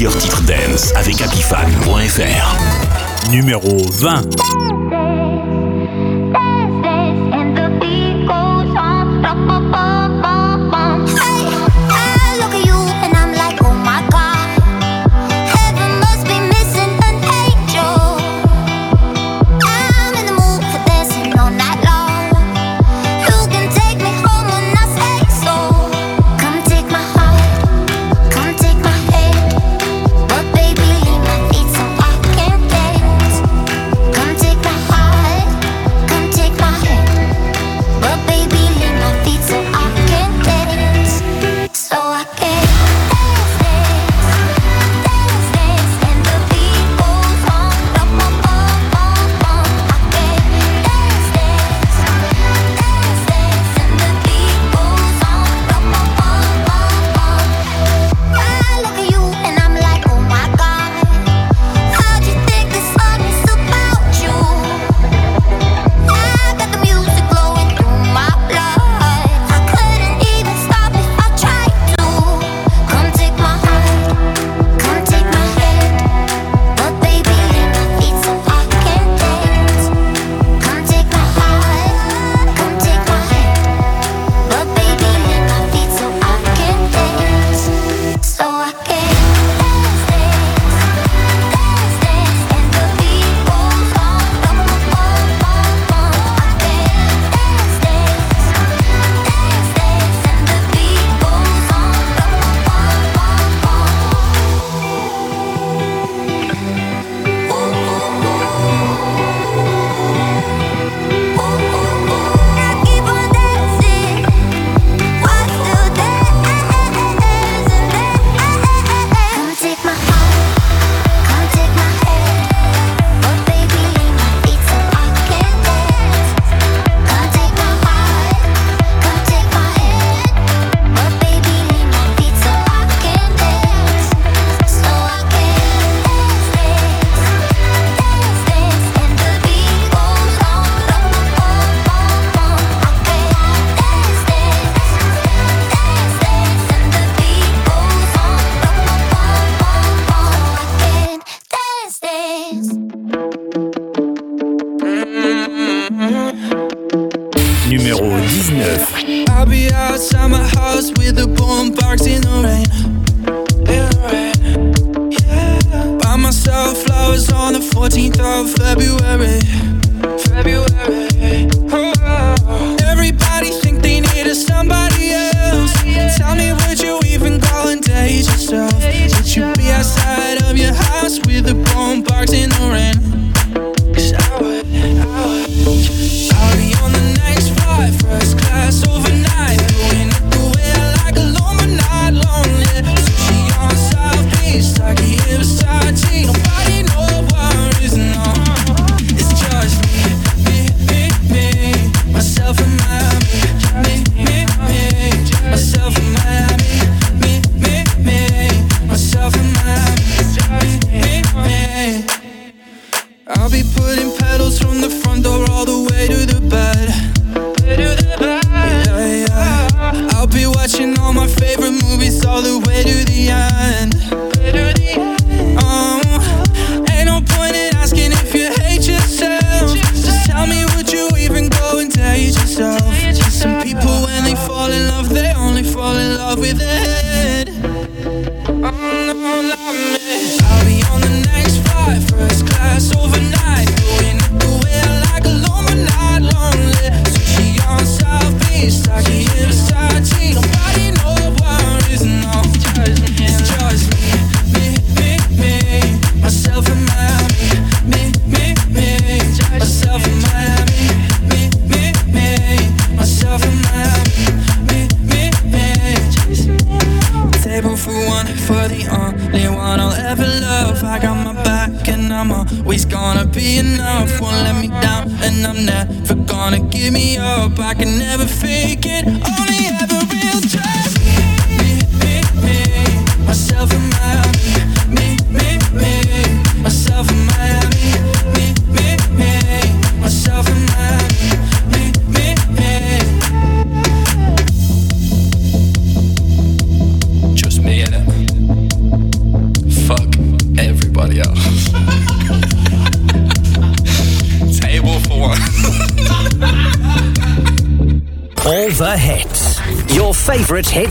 meilleurs titres dance avec apifan.fr. Numéro 20.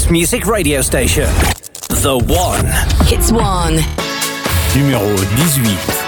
Favorite music radio station. The One. Hits One. Numéro 18.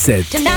7.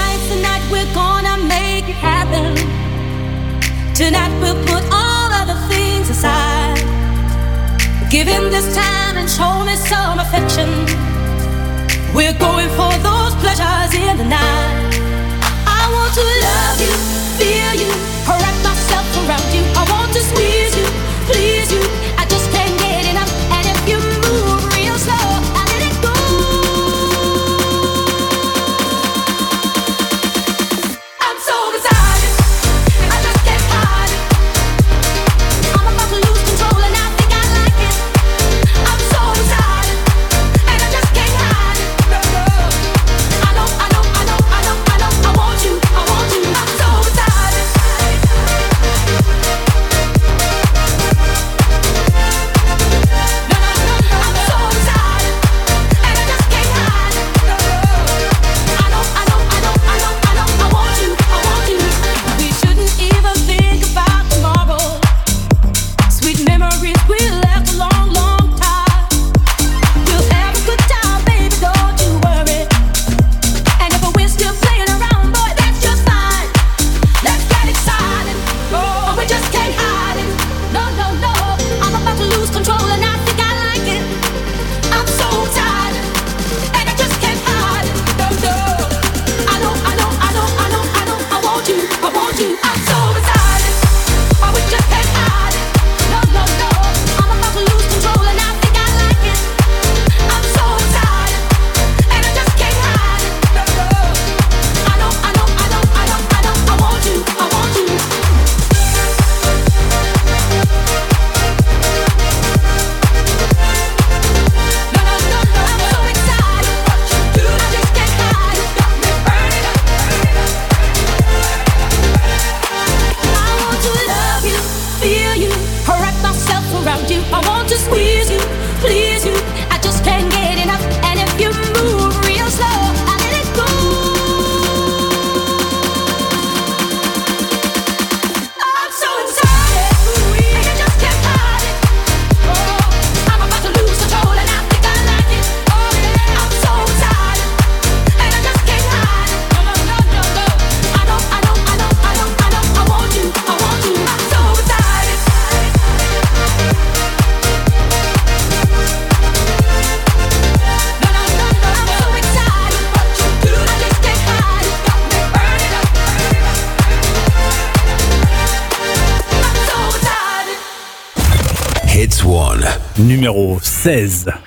16.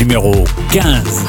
Numéro 15.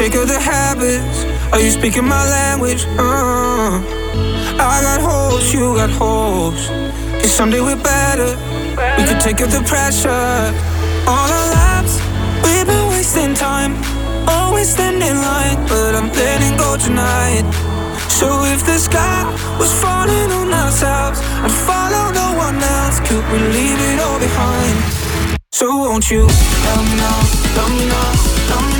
Shake of the habits? Are you speaking my language? Uh, I got holes, you got holes. Cause someday we're better. We could take up the pressure. All our lives, we've been wasting time. Always standing in line, but I'm letting go tonight. So if the sky was falling on ourselves and follow no one else, could we leave it all behind? So won't you love me now, love me now, love me now,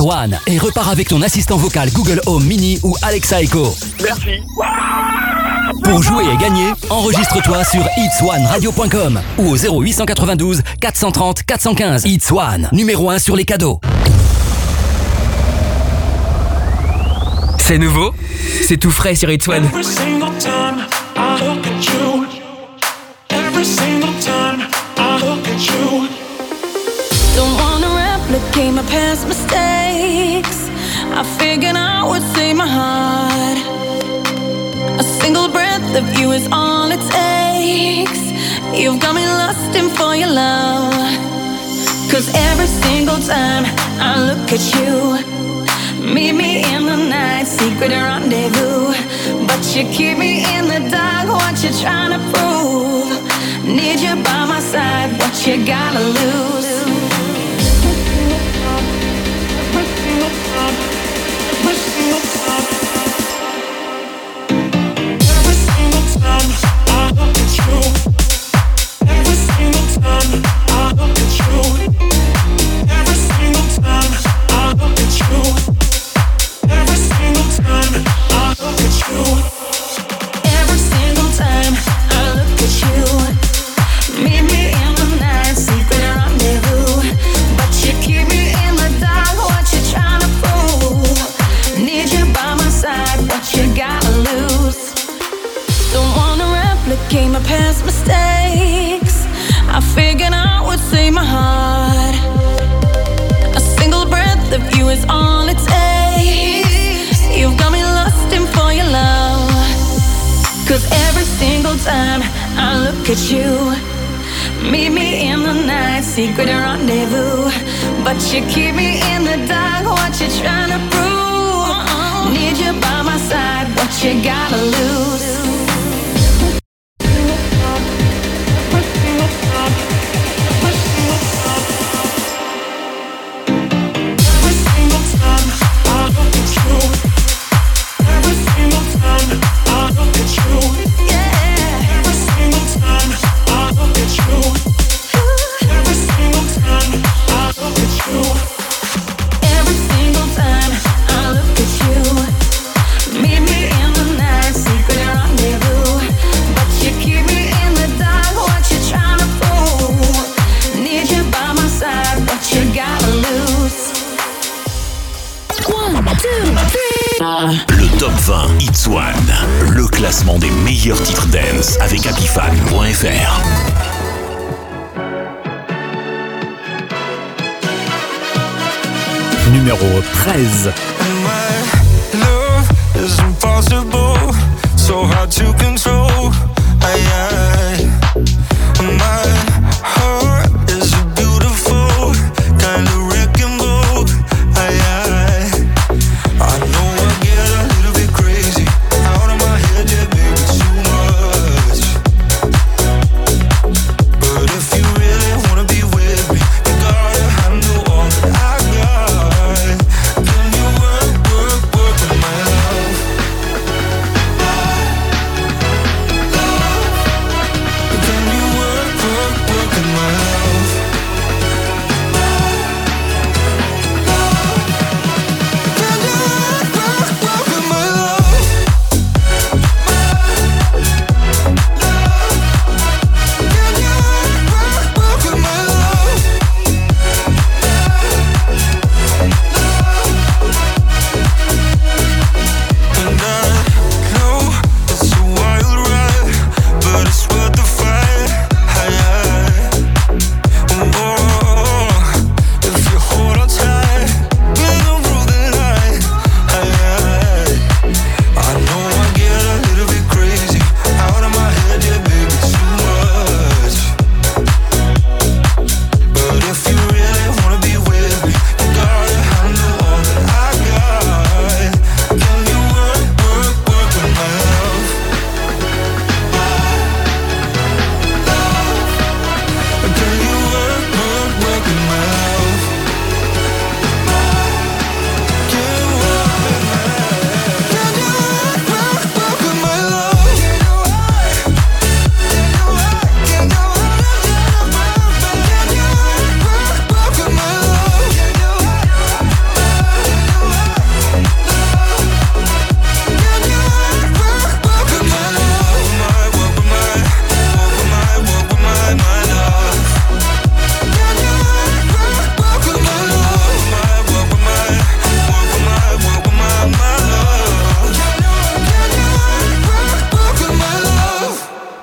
One et repars avec ton assistant vocal Google Home Mini ou Alexa Echo. Merci. Pour jouer et gagner, enregistre-toi sur hitsoneradio.com ou au 0892 430 415. Hits One, numéro 1 sur les cadeaux. C'est nouveau, c'est tout frais sur It's One. Every replicate my past mistakes. I figured I would save my heart. A single breath of you is all it takes. You've got me lusting for your love. Cause every single time I look at you, meet me in the night, secret rendezvous. But you keep me in the dark, what you trying to prove? Need you by my side, what you gotta lose? My past mistakes. I figured I would save my heart. Time I look at you. Meet me in the night, secret rendezvous. But you keep me in the dark, what you trying to prove? Need you by my side, what you gotta lose? Numéro 13.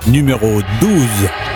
Numéro 12.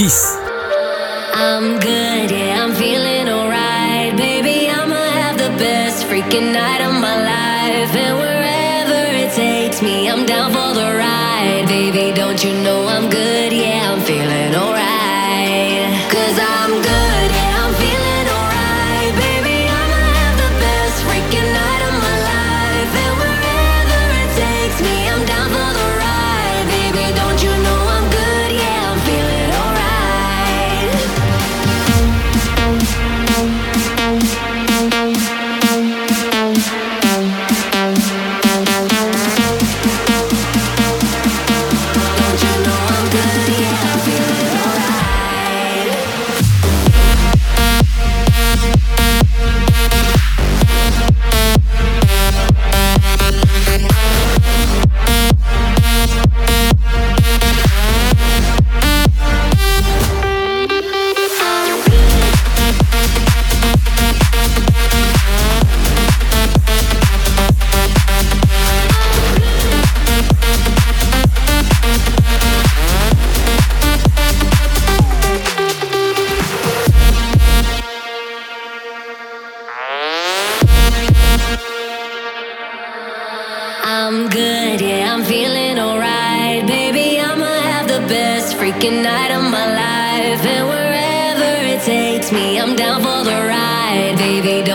10.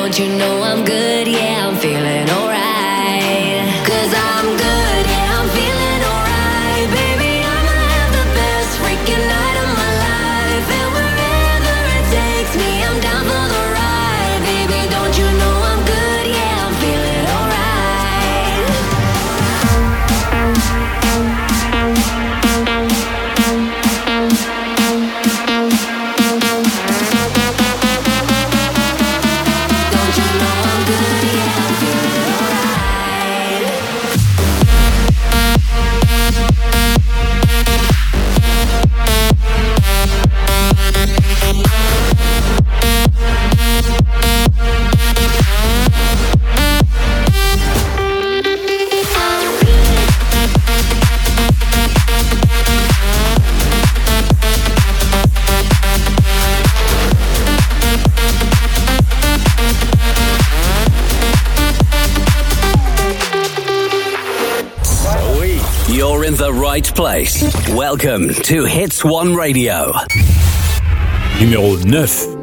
Don't you know I'm good, yeah, place. Welcome to Hits One Radio. Numéro 9.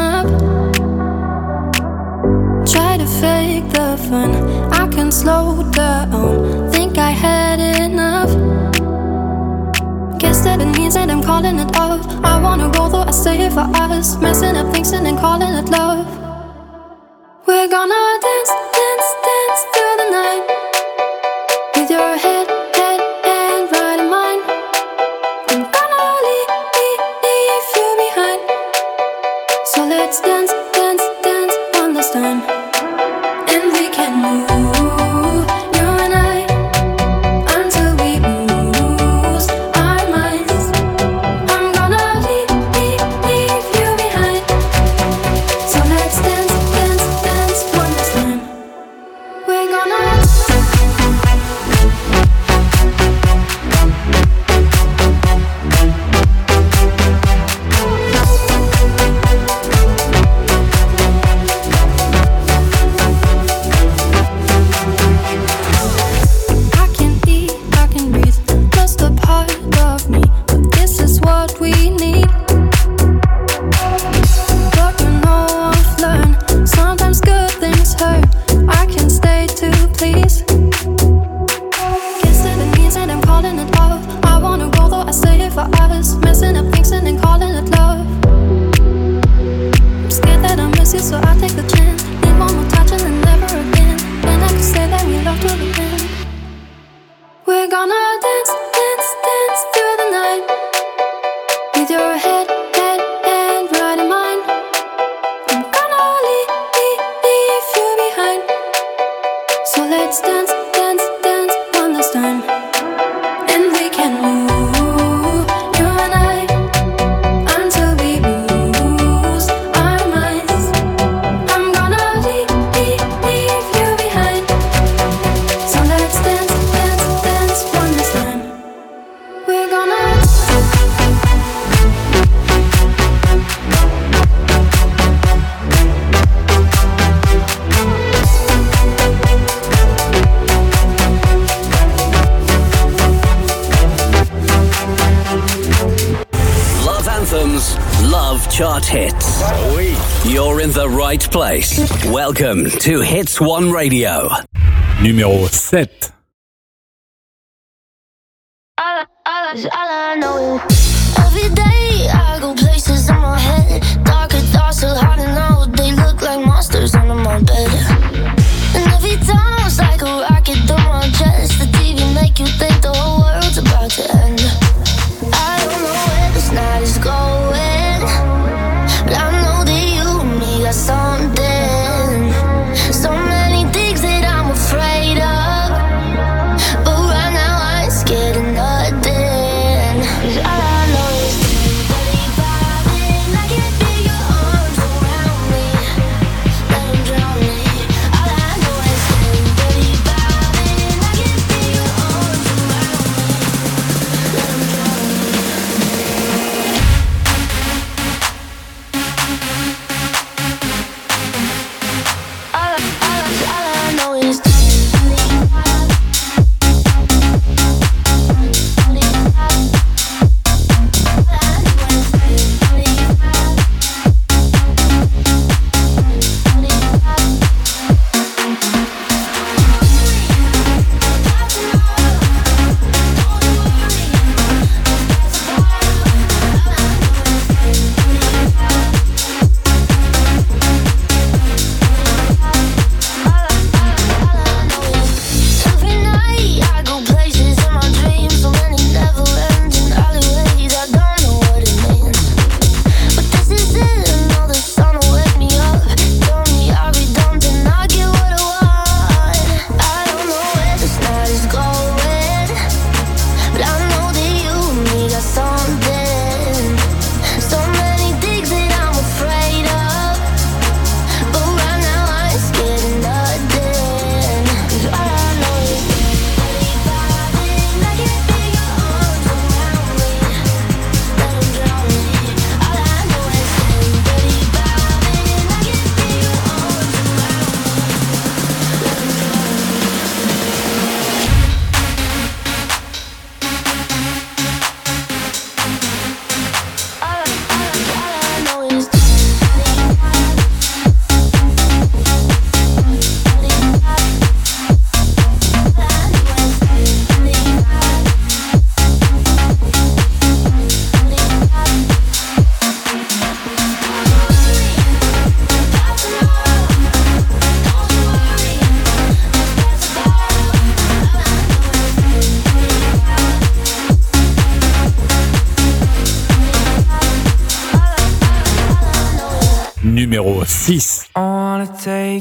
up. Try to fake the fun, I can slow down. Think I had enough. Guess that it means that I'm calling it off. I wanna go though I stay here for us, messing up things and then calling it love. We're gonna. right place. Welcome to Hits One Radio. Numéro 7.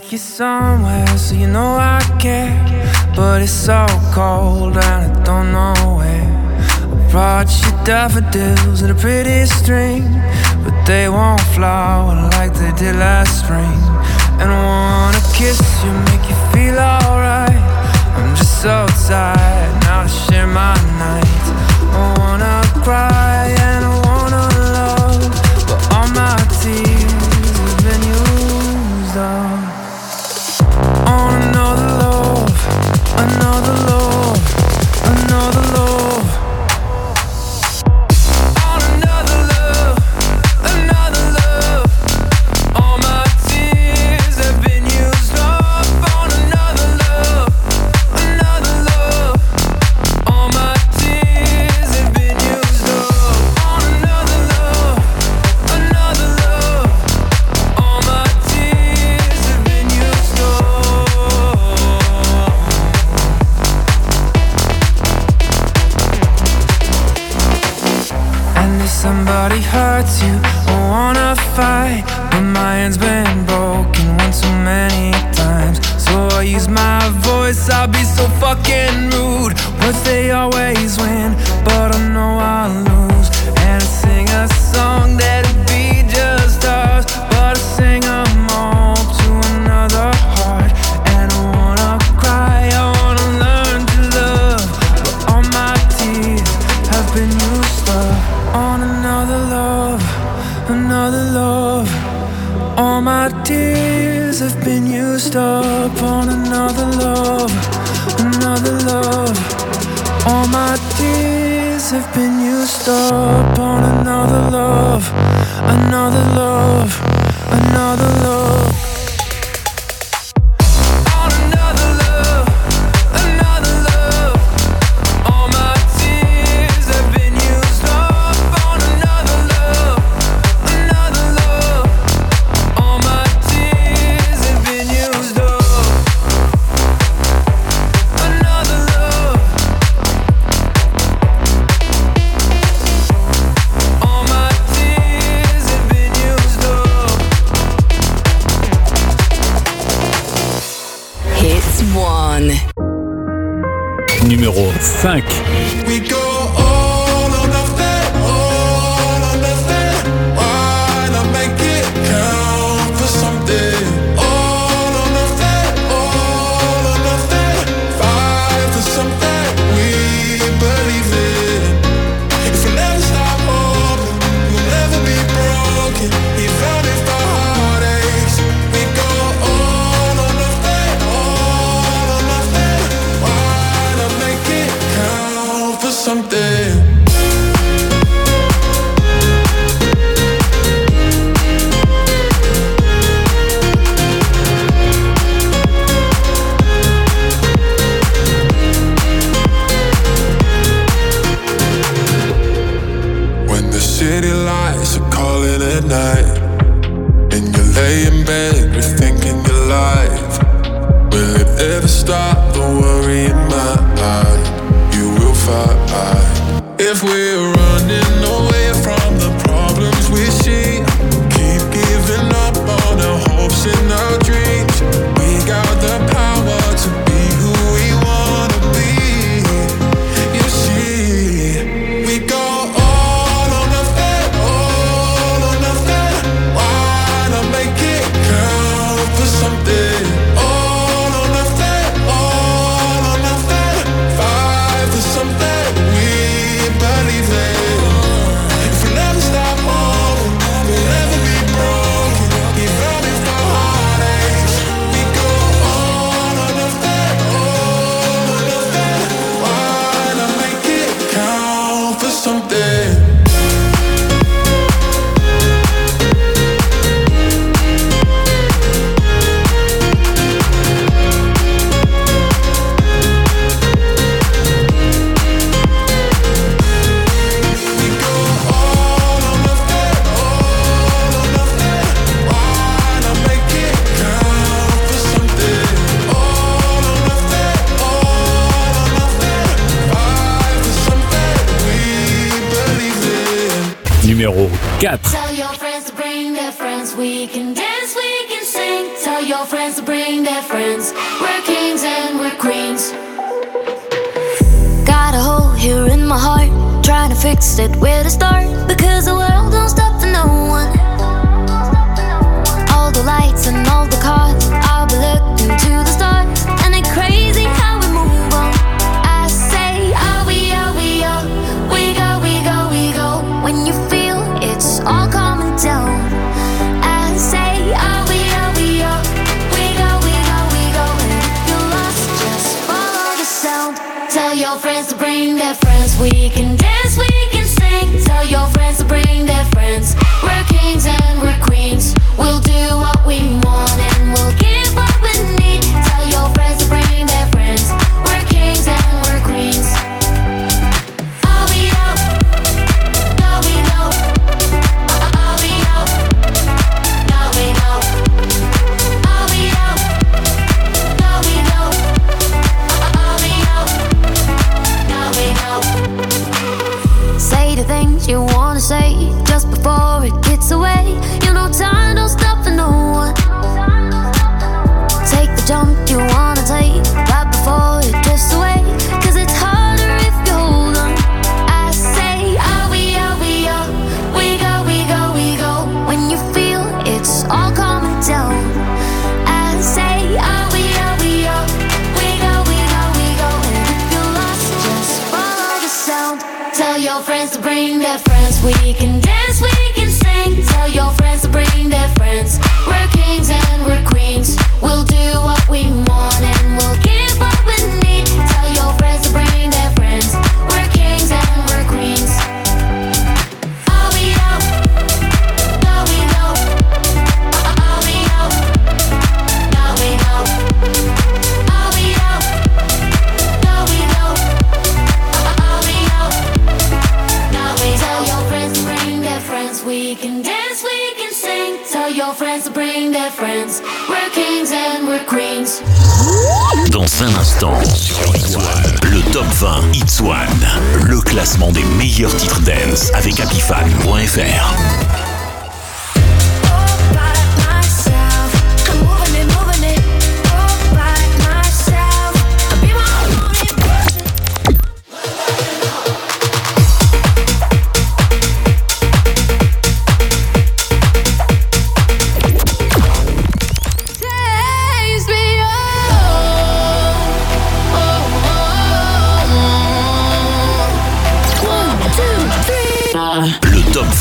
take you somewhere so you know I care. But it's so cold and I don't know where. I brought you daffodils in a pretty string, but they won't flower like they did last spring. And I wanna kiss you, make you feel alright. I'm just so tired now to share my night. I wanna cry. 5.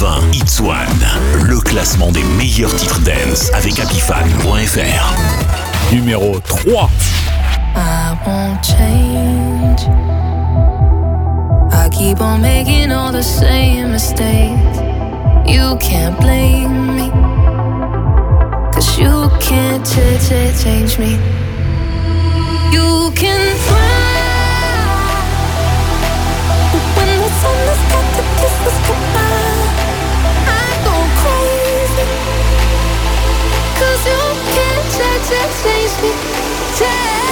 It's One, le classement des meilleurs titres dance avec Apifan.fr. Numéro 3. I won't change. I keep on making all the same mistakes. You can't blame me. Cause you can't change me. You can fly. When the sun has got to kiss us goodbye. Texas takes me. Texas.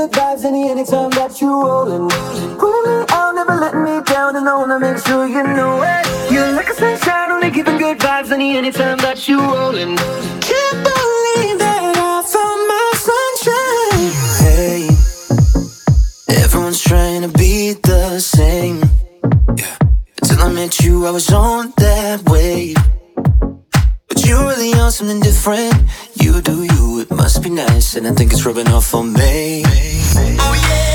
good vibes any anytime that you rollin'. Pull me out, never let me down, and I wanna make sure you know it. You're like a sunshine, only giving good vibes any anytime that you rollin'. Can't believe that I found my sunshine. Hey, everyone's trying to be the same. Yeah. Until I met you, I was on that wave. But you really are something different. You do you, it must be nice, and I think it's rubbing off on me. Oh yeah.